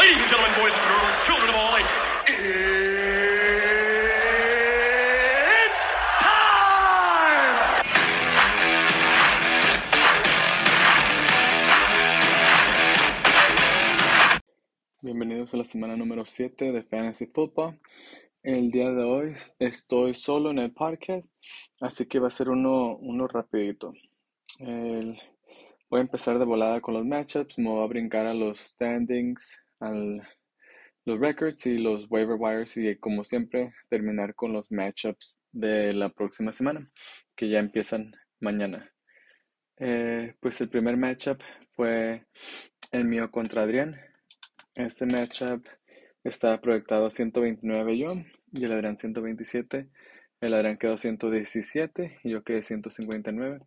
Ladies and gentlemen, boys and girls, children of all ages, it's time! Bienvenidos a la semana número 7 de Fantasy Football. El día de hoy estoy solo en el podcast, así que va a ser uno, uno rapidito. El- voy a empezar de volada con los matchups, me voy a brincar a los standings, al, los records y los waiver wires y como siempre terminar con los matchups de la próxima semana, que ya empiezan mañana. Eh, pues el primer matchup fue el mío contra Adrián. Este matchup está proyectado a 129 yo y el Adrián 127. El Adrián quedó 117 y yo quedé 159.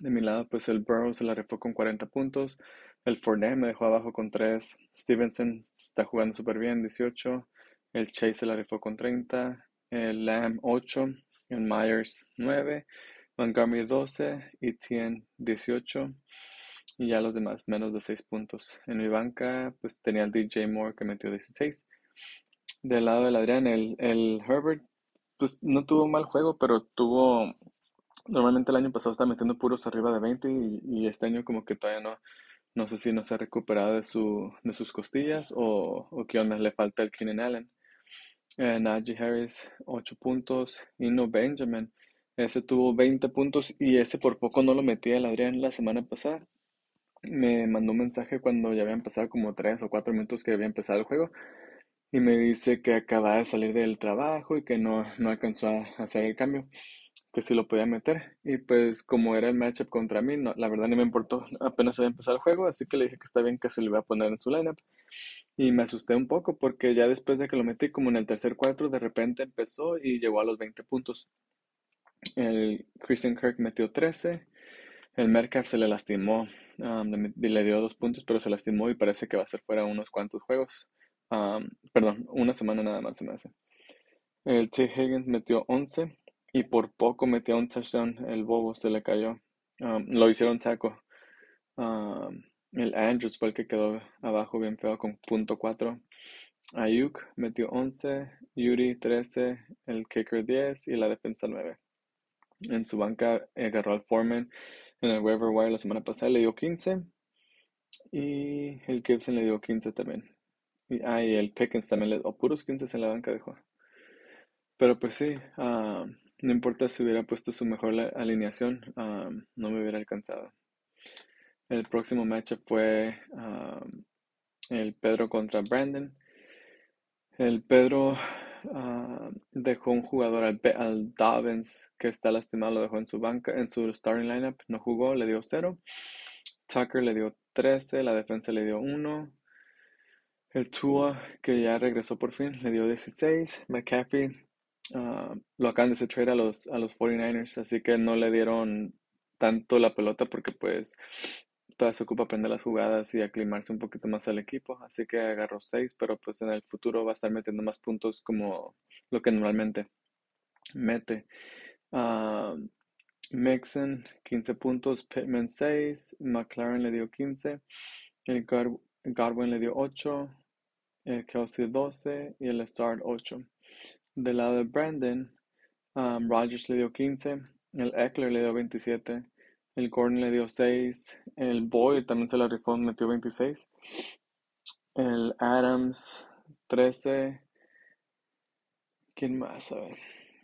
De mi lado, pues el Burrow se la rifó con 40 puntos. El Fournette me dejó abajo con 3. Stevenson está jugando súper bien, 18. El Chase se la rifó con 30. El Lamb 8. El Myers 9. Montgomery 12. Etienne 18. Y ya los demás, menos de 6 puntos. En mi banca, pues tenía el DJ Moore que metió 16. Del lado del Adrián, el, el Herbert, pues no tuvo un mal juego, pero tuvo. Normalmente el año pasado estaba metiendo puros arriba de 20 y, y este año como que todavía no. No sé si no se ha recuperado de, su, de sus costillas o, o qué onda, le falta el Keenan Allen. Eh, Najee Harris, 8 puntos. Ino Benjamin, ese tuvo 20 puntos y ese por poco no lo metía el Adrián la semana pasada. Me mandó un mensaje cuando ya habían pasado como 3 o 4 minutos que había empezado el juego y me dice que acababa de salir del trabajo y que no, no alcanzó a hacer el cambio, que sí lo podía meter. Y pues como era el matchup contra mí, no, la verdad no me importó, apenas había empezado el juego, así que le dije que está bien que se lo iba a poner en su lineup. Y me asusté un poco porque ya después de que lo metí como en el tercer cuarto, de repente empezó y llegó a los 20 puntos. El Christian Kirk metió 13. El Metcalf se le lastimó. um, le dio dos puntos, pero se lastimó y parece que va a ser fuera unos cuantos juegos. Um, perdón, una semana nada más se me hace. El T. Higgins metió 11 y por poco metió un touchdown. El bobo se le cayó. Um, lo hicieron taco. Um, el Andrews fue el que quedó abajo bien feo con punto 4. Ayuk metió 11, Yuri 13, el kicker 10 y la defensa 9. En su banca agarró al Foreman en el waiver wire la semana pasada, le dio 15 y el Gibson le dio 15 también. Y, ah, y el Pickens también le dio puros 15 en la banca dejó. Pero pues sí, ah, no importa si hubiera puesto su mejor alineación, no me hubiera alcanzado. El próximo matchup fue el Pedro contra Brandon. El Pedro dejó un jugador al, al Dobbins que está lastimado, lo dejó en su banca, en su starting lineup, no jugó, le dio 0. Tucker le dio 13, la defensa le dio 1. El Tua, que ya regresó por fin, le dio 16. McCaffrey ah, lo acaban de hacer trade a los, a los 49ers, así que no le dieron tanto la pelota porque pues todavía se ocupa aprender las jugadas y aclimarse un poquito más al equipo, así que agarró 6, pero pues en el futuro va a estar metiendo más puntos como lo que normalmente mete. Ah, Mixon, 15 puntos, Pittman 6, McLaren le dio 15, el Gar- Godwin le dio 8, el Kelsey 12 y el Start 8. Del lado de Brandon, um, Rogers le dio 15, el Eckler le dio 27, el Gordon le dio 6, el Boyd también se la rifó, metió 26, el Adams 13, ¿quién más? A ver,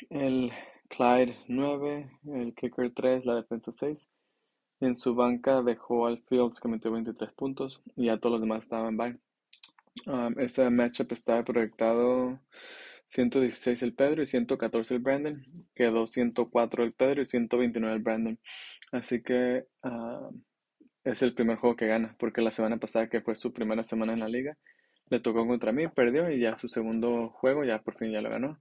el Clyde 9, el Kicker 3, la defensa 6. En su banca dejó al Fields que metió 23 puntos y ya todos los demás estaban bye. Um, ese matchup estaba proyectado 116 el Pedro y 114 el Brandon. Quedó 104 el Pedro y 129 el Brandon. Así que ah, es el primer juego que gana, porque la semana pasada, que fue su primera semana en la liga, le tocó contra mí, perdió y ya su segundo juego ya por fin ya lo ganó.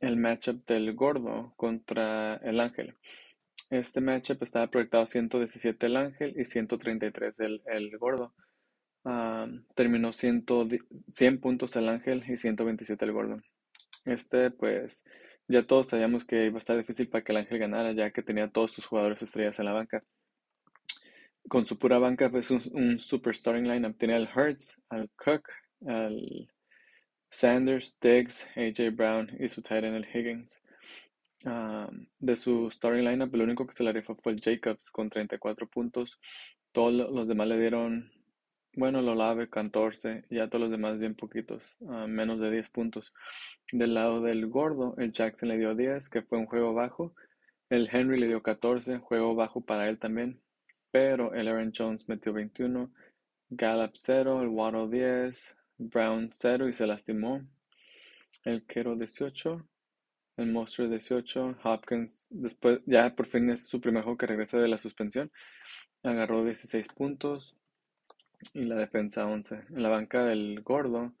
El matchup del Gordo contra el Ángel. Este matchup estaba proyectado 117 el Ángel y 133 el, el Gordo. Ah, terminó 100, 100 puntos el Ángel y 127 el Gordo. Este, pues, ya todos sabíamos que iba a estar difícil para que el Ángel ganara, ya que tenía todos sus jugadores estrellas en la banca. con su pura banca, pues un, super starting lineup. Tenía al Hertz, al Cook, al Sanders, Diggs, AJ Brown y su tight end, el Higgins. Um, de su starting lineup, lo único que se le rifó fue el Jacobs con 34 puntos. Todos los demás le dieron, bueno, lo lave 14, ya todos los demás bien poquitos, uh, menos de 10 puntos. Del lado del gordo, el Jackson le dio 10, que fue un juego bajo. El Henry le dio 14, juego bajo para él también. Pero el Aaron Jones metió 21, Gallup 0, el Waddle 10, Brown 0 y se lastimó. El Kero 18, el Monster 18, Hopkins después, ya por fin es su primer juego que regresa de la suspensión, agarró 16 puntos y la defensa 11. En la banca del gordo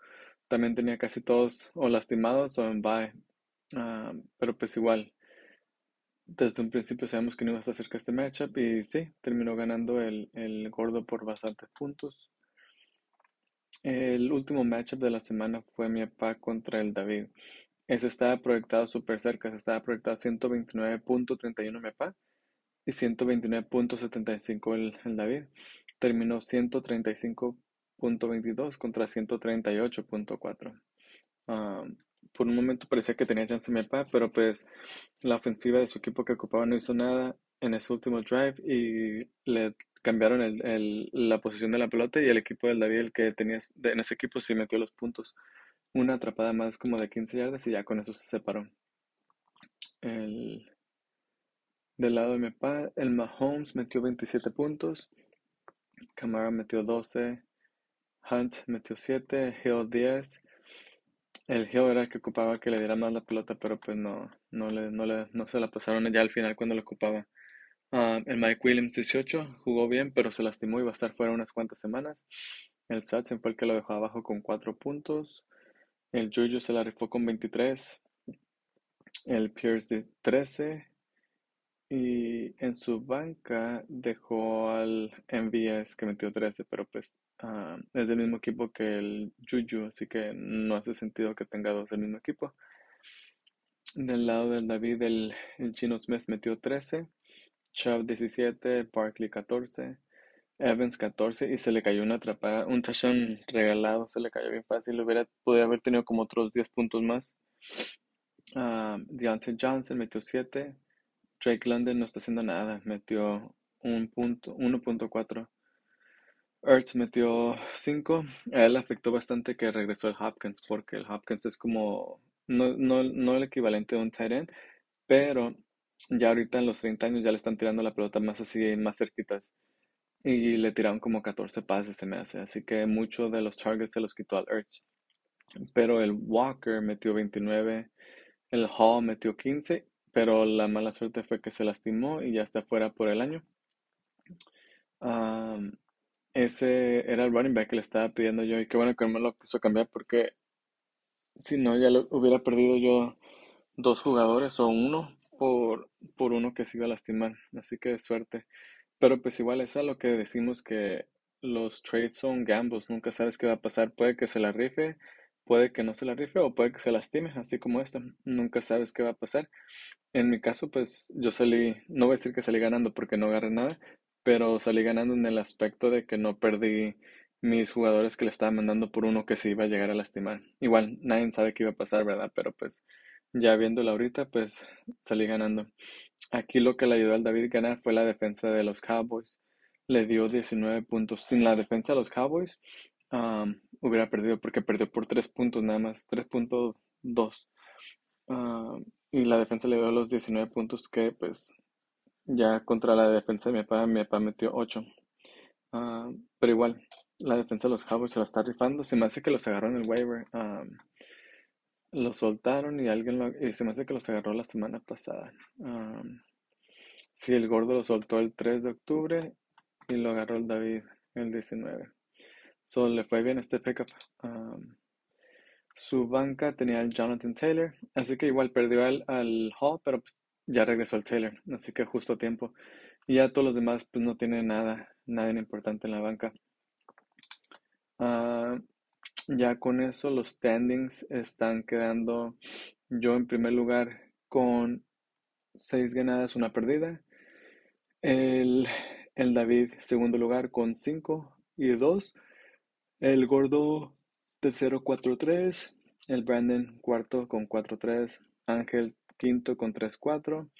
también tenía casi todos o lastimados o en bye, ah, pero pues igual desde un principio sabemos que no iba a estar cerca este matchup y sí, terminó ganando el, el gordo por bastantes puntos. El último matchup de la semana fue mi papá contra el David. Ese estaba proyectado súper cerca, se estaba proyectado 129.31 mi papá y 129.75 el, el David. Terminó 135.22 contra 138.4 por un momento parecía que tenía chance mi papá, pero pues la ofensiva de su equipo que ocupaba no hizo nada en ese último drive y le cambiaron el, la posición de la pelota y el equipo del David, el que tenía en ese equipo, sí metió los puntos. Una atrapada más como de 15 yardas y ya con eso se separó. El, del lado de mi papá, el Mahomes metió 27 puntos, Camara metió 12, Hunt metió 7, Hill 10, el Hill era el que ocupaba que le diera más la pelota, pero pues no, no, le, no, le, no se la pasaron ya al final cuando lo ocupaba. Ah, el Mike Williams 18 jugó bien, pero se lastimó y va a estar fuera unas cuantas semanas. El Satsen fue el que lo dejó abajo con 4 puntos. El Juju se la rifó con 23. El Pierce de 13. Y en su banca dejó al MVS que metió 13, pero pues Ah, es del mismo equipo que el Juju, así que no hace sentido que tenga dos del mismo equipo. Del lado del David, el, el Gino Smith metió 13, Chubb 17, Barkley 14, Evans 14 y se le cayó una atrapada, un touchdown regalado, se le cayó bien fácil, hubiera, podría haber tenido como otros 10 puntos más. Uh, Deontay Johnson metió 7, Drake London no está haciendo nada, metió un punto, 1.4. Ertz metió 5. A él afectó bastante que regresó el Hopkins, porque el Hopkins es como, no, no, no el equivalente de un tight end, pero ya ahorita en los 30 años ya le están tirando la pelota más así, más cerquitas. Y le tiraron como 14 pases, se me hace. Así que muchos de los targets se los quitó al Ertz. Pero el Walker metió 29, el Hall metió 15, pero la mala suerte fue que se lastimó y ya está fuera por el año. Ese era el running back que le estaba pidiendo yo y qué bueno que no me lo quiso cambiar porque si no ya lo hubiera perdido yo dos jugadores o uno por, por uno que se iba a lastimar. Así que suerte. Pero pues igual es a lo que decimos que los trades son gambles. Nunca sabes qué va a pasar. Puede que se la rife, puede que no se la rife o puede que se lastime, así como esta. Nunca sabes qué va a pasar. En mi caso, pues yo salí, no voy a decir que salí ganando porque no agarré nada, pero salí ganando en el aspecto de que no perdí mis jugadores que le estaba mandando por uno que se iba a llegar a lastimar. Igual, nadie sabe qué iba a pasar, ¿verdad? Pero pues ya viéndolo ahorita, pues salí ganando. Aquí lo que le ayudó al David a ganar fue la defensa de los Cowboys. Le dio 19 puntos. Sin la defensa de los Cowboys, hubiera perdido porque perdió por 3 puntos nada más, 3.2. y la defensa le dio los 19 puntos que pues ya contra la defensa de mi papá, mi papá metió 8. Ah, pero igual, la defensa de los Cowboys se la está rifando. Se me hace que los agarró en el waiver. Ah, los soltaron y alguien lo, y se me hace que los agarró la semana pasada. Ah, sí, el gordo lo soltó el 3 de octubre y lo agarró el David el 19. Solo le fue bien este pickup. su banca tenía el Jonathan Taylor, así que igual perdió al, al Hall, pero pues ya regresó el Taylor, así que justo a tiempo. Y ya todos los demás pues no tienen nada, nada importante en la banca. Ah, ya con eso los standings están quedando yo en primer lugar con seis ganadas, una perdida. El El David, segundo lugar, con 5 y 2. El Gordo, tercero, 4-3. El Brandon, cuarto, con 4-3. Ángel, quinto, con 3-4.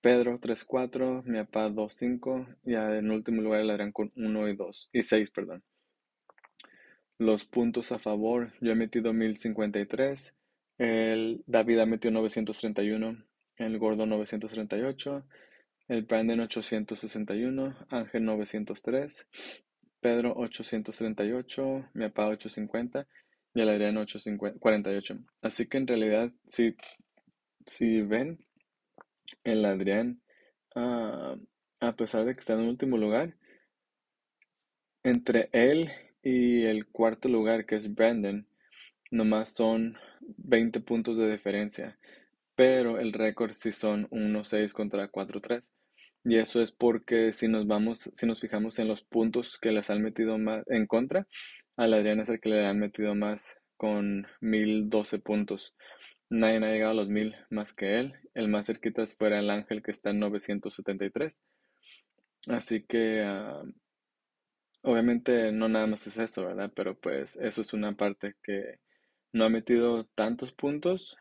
Pedro 3-4, mi papá 2-5 y en último lugar el Adrián con 1 y 2 y 6, perdón. Los puntos a favor, yo he metido 1053, el David ha metido 931, el Gordo 938, el Brandon 861, Ángel 903, Pedro 838, mi papá 850 y el Adrián 848. Así que en realidad, si, si ven, el Adrián, ah, a pesar de que está en último lugar, entre él y el cuarto lugar, que es Brandon, nomás son 20 puntos de diferencia. Pero el récord sí son 1-6 contra 4-3. Y eso es porque si nos vamos, si nos fijamos en los puntos que les han metido más en contra, al Adrián es el que le han metido más con 1012 puntos. Nadie ha llegado a los 1000 más que él. El más cerquita fuera el Ángel que está en 973. Así que ah, obviamente no nada más es eso, ¿verdad? Pero pues eso es una parte que no ha metido tantos puntos,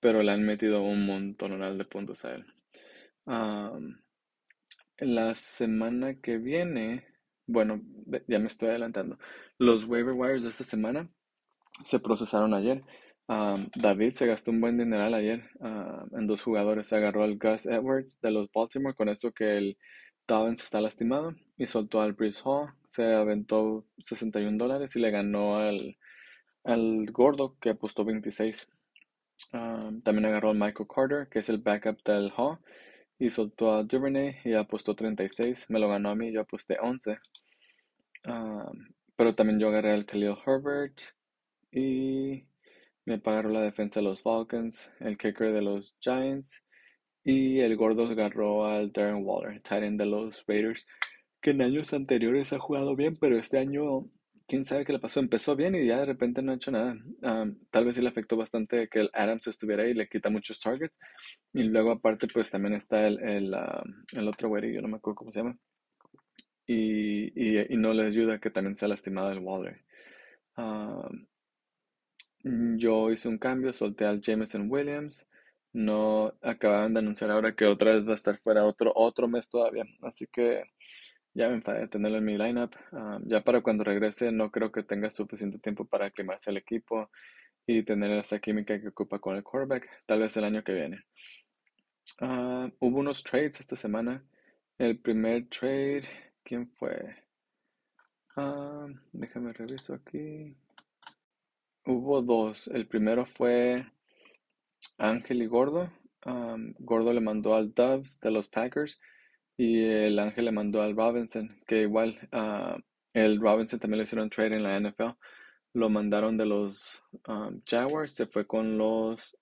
pero le han metido un montón de puntos a él. La semana que viene, bueno, ya me estoy adelantando. Los waiver wires de esta semana se procesaron ayer. David se gastó un buen dineral ayer en dos jugadores. Se agarró al Gus Edwards de los Baltimore con eso que el Dobbins está lastimado y soltó al Bruce Hall. Se aventó 61 dólares y le ganó al, al gordo que apostó 26. también agarró al Michael Carter, que es el backup del Hall, y soltó a Duvernay y apostó 36. Me lo ganó a mí, yo aposté 11. pero también yo agarré al Khalil Herbert y me pagaron la defensa de los Falcons, el kicker de los Giants y el gordo agarró al Darren Waller, tight end de los Raiders, que en años anteriores ha jugado bien, pero este año, quién sabe qué le pasó. Empezó bien y ya de repente no ha hecho nada. tal vez sí le afectó bastante que el Adams estuviera ahí le quita muchos targets. Y luego, aparte, pues también está el, el, el otro güey, yo no me acuerdo cómo se llama. Y, y, y, no le ayuda que también se ha lastimado el Waller. Mm, yo hice un cambio, solté al Jameson Williams. No acaban de anunciar ahora que otra vez va a estar fuera otro, otro mes todavía. Así que ya me enfadé de tenerlo en mi lineup. Ya para cuando regrese no creo que tenga suficiente tiempo para aclimarse al equipo y tener esa química que ocupa con el quarterback. Tal vez el año que viene. Ah, hubo unos trades esta semana. El primer trade, ¿quién fue? Déjame reviso aquí. Hubo dos. El primero fue Ángel y Gordo. Gordo le mandó al Dubs de los Packers y el Ángel le mandó al Robinson, que igual ah, el Robinson también le hicieron trade en la NFL. Lo mandaron de los Jaguars, se fue con los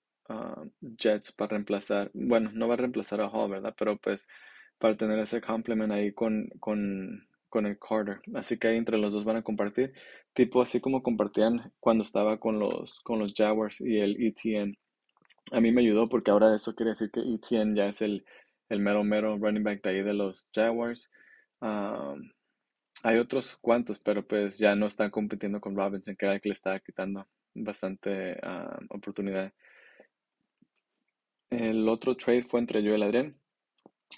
Jets para reemplazar, bueno, no va a reemplazar a Hall, ¿verdad? Pero pues para tener ese complement ahí con, con con el Carter. Así que ahí entre los dos van a compartir. Tipo así como compartían cuando estaba con los, con los Jaguars y el ETN. A mí me ayudó porque ahora eso quiere decir que ETN ya es el, el mero mero running back de ahí de los Jaguars. hay otros cuantos, pero pues ya no están compitiendo con Robinson, que era el que le estaba quitando bastante oportunidad. El otro trade fue entre yo y el Adrián.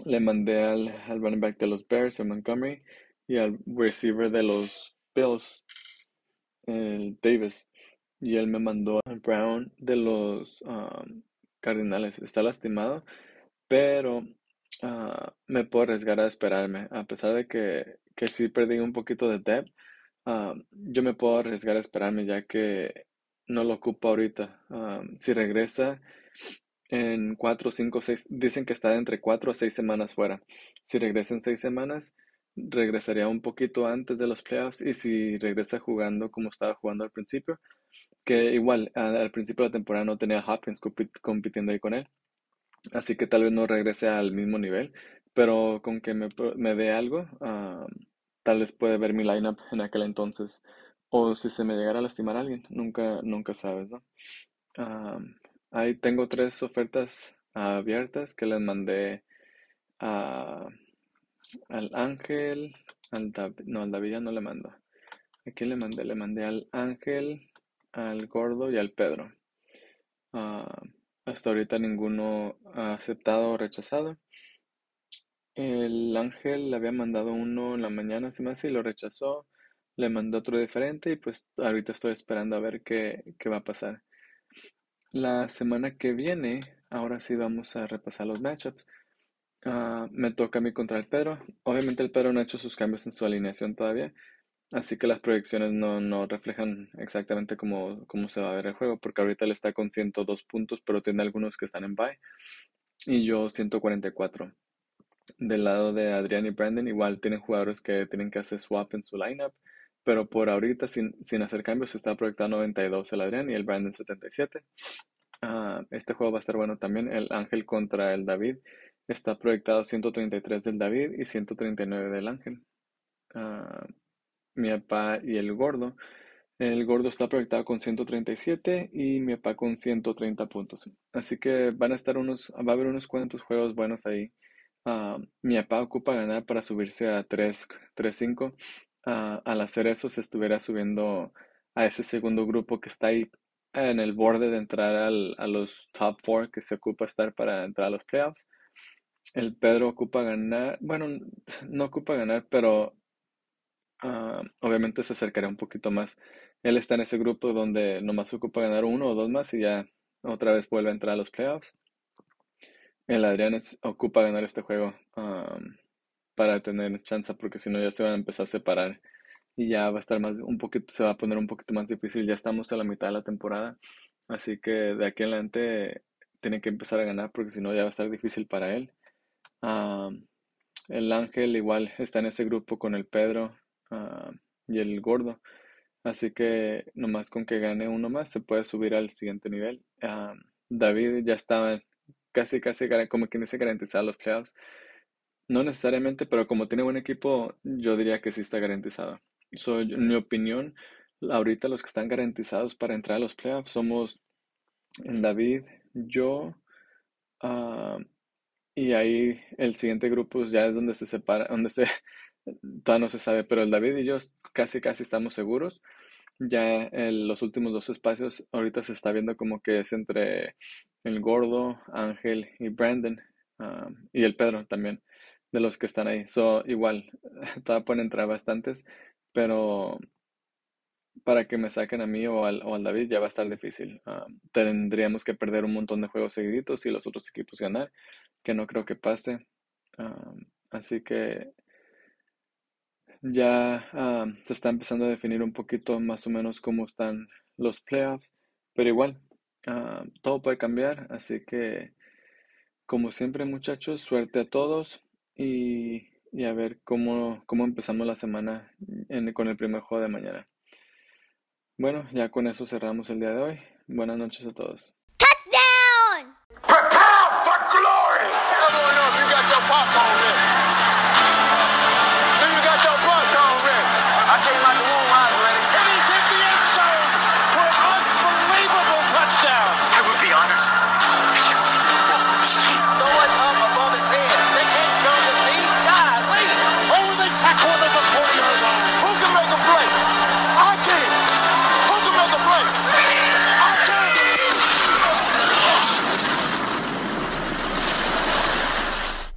Le mandé al, al running back de los Bears, el Montgomery, y al receiver de los Bills, el Davis. Y él me mandó a Brown de los um, Cardinales. Está lastimado, pero ah, me puedo arriesgar a esperarme. A pesar de que, que sí perdí un poquito de depth, ah, yo me puedo arriesgar a esperarme ya que no lo ocupo ahorita. Ah, si regresa en 4, 5, 6, dicen que está entre 4 a 6 semanas fuera. Si regresa en 6 semanas, regresaría un poquito antes de los playoffs y si regresa jugando como estaba jugando al principio, que igual al principio de la temporada no tenía Hopkins compitiendo ahí con él, así que tal vez no regrese al mismo nivel, pero con que me, me dé algo, tal vez puede ver mi lineup en aquel entonces, o si se me llegara a lastimar a alguien, nunca, nunca sabes, ¿no? ahí tengo tres ofertas abiertas que les mandé a al Ángel, al David, no, al David ya no le mando. ¿A quién le mandé? Le mandé al Ángel, al Gordo y al Pedro. Ah, hasta ahorita ninguno ha aceptado o rechazado. El Ángel le había mandado uno en la mañana, si más, y lo rechazó. Le mandó otro diferente y pues ahorita estoy esperando a ver qué, qué va a pasar. La semana que viene, ahora sí vamos a repasar los matchups. Ah, me toca a mí contra el Pedro. Obviamente el Pedro no ha hecho sus cambios en su alineación todavía, así que las proyecciones no, no reflejan exactamente cómo, cómo se va a ver el juego, porque ahorita él está con 102 puntos, pero tiene algunos que están en bye, y yo 144. Del lado de Adrián y Brandon, igual tienen jugadores que tienen que hacer swap en su lineup, pero por ahorita, sin, sin hacer cambios, se está proyectando 92 el Adrián y el Brandon 77. Ah, este juego va a estar bueno también. El Ángel contra el David. Está proyectado 133 del David y 139 del Ángel. Ah, mi papá y el gordo. El gordo está proyectado con 137 y mi papá con 130 puntos. Así que van a estar unos, va a haber unos cuantos juegos buenos ahí. Ah, mi papá ocupa ganar para subirse a 3-5. Ah, al hacer eso se estuviera subiendo a ese segundo grupo que está ahí en el borde de entrar al, a los top 4 que se ocupa estar para entrar a los playoffs. El Pedro ocupa ganar, bueno, no ocupa ganar, pero ah, obviamente se acercará un poquito más. Él está en ese grupo donde nomás ocupa ganar uno o dos más y ya otra vez vuelve a entrar a los playoffs. El Adrián ocupa ganar este juego para tener chance, porque si no ya se van a empezar a separar y ya va a estar más, un poquito, se va a poner un poquito más difícil. Ya estamos a la mitad de la temporada, así que de aquí en adelante tiene que empezar a ganar, porque si no ya va a estar difícil para él. el Ángel igual está en ese grupo con el Pedro y el Gordo. Así que nomás con que gane uno más se puede subir al siguiente nivel. David ya estaba casi, casi, como quien dice, garantizado los playoffs. No necesariamente, pero como tiene buen equipo, yo diría que sí está garantizado. en mi opinión, ahorita los que están garantizados para entrar a los playoffs somos David, yo, y ahí el siguiente grupo ya es donde se separa, donde se, todavía no se sabe, pero el David y yo casi, casi estamos seguros. Ya en los últimos dos espacios, ahorita se está viendo como que es entre el gordo, Ángel y Brandon, y el Pedro también de los que están ahí. So, igual, todavía pueden entrar bastantes, pero para que me saquen a mí o al, o al David ya va a estar difícil. Ah, tendríamos que perder un montón de juegos seguiditos y los otros equipos ganar, que no creo que pase. Ah, así que ya ah, se está empezando a definir un poquito más o menos cómo están los playoffs, pero igual, todo puede cambiar, así que como siempre muchachos, suerte a todos y, y a ver cómo, cómo empezamos la semana en, con el primer juego de mañana. Bueno, ya con eso cerramos el día de hoy. Buenas noches a todos. Touchdown! Prepare for glory!